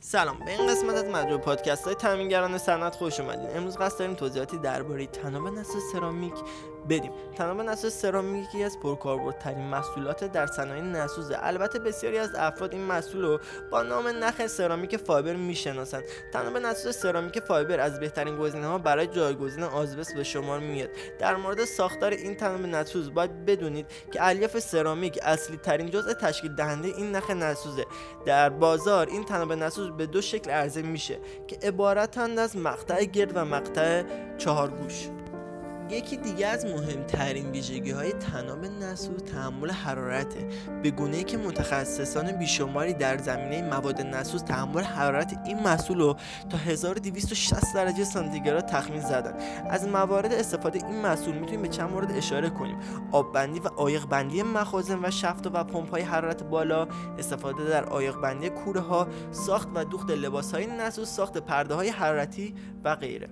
سلام به این قسمت از مجموع پادکست های تامینگران صنعت خوش اومدین. امروز قصد داریم توضیحاتی درباره تناب نسل سرامیک بدیم. تناب نسوز سرامیک یکی از پرکاربردترین محصولات در صنایع نسوزه. البته بسیاری از افراد این محصول رو با نام نخ سرامیک فایبر می‌شناسند. تناب نسوز سرامیک فایبر از بهترین گزینه ها برای جایگزین آزبست به شمار میاد در مورد ساختار این تناب نسوز باید بدونید که الیاف سرامیک اصلی ترین جزء تشکیل دهنده این نخ نسوزه. در بازار این تناب نسوز به دو شکل عرضه میشه که عبارتند از مقطع گرد و مقطع چهارگوش. یکی دیگه از مهمترین ویژگی های تناب نسوز تحمل حرارته. به گونه که متخصصان بیشماری در زمینه مواد نسوز تحمل حرارت این محصول رو تا 1260 درجه سانتیگراد تخمین زدن. از موارد استفاده این محصول می‌تونیم به چند مورد اشاره کنیم. آب بندی و آیق بندی مخازن و شفت و پمپ های حرارت بالا استفاده در آیق بندی کوره ها ساخت و دوخت لباس های نسوز ساخت پرده های حرارتی و غیره.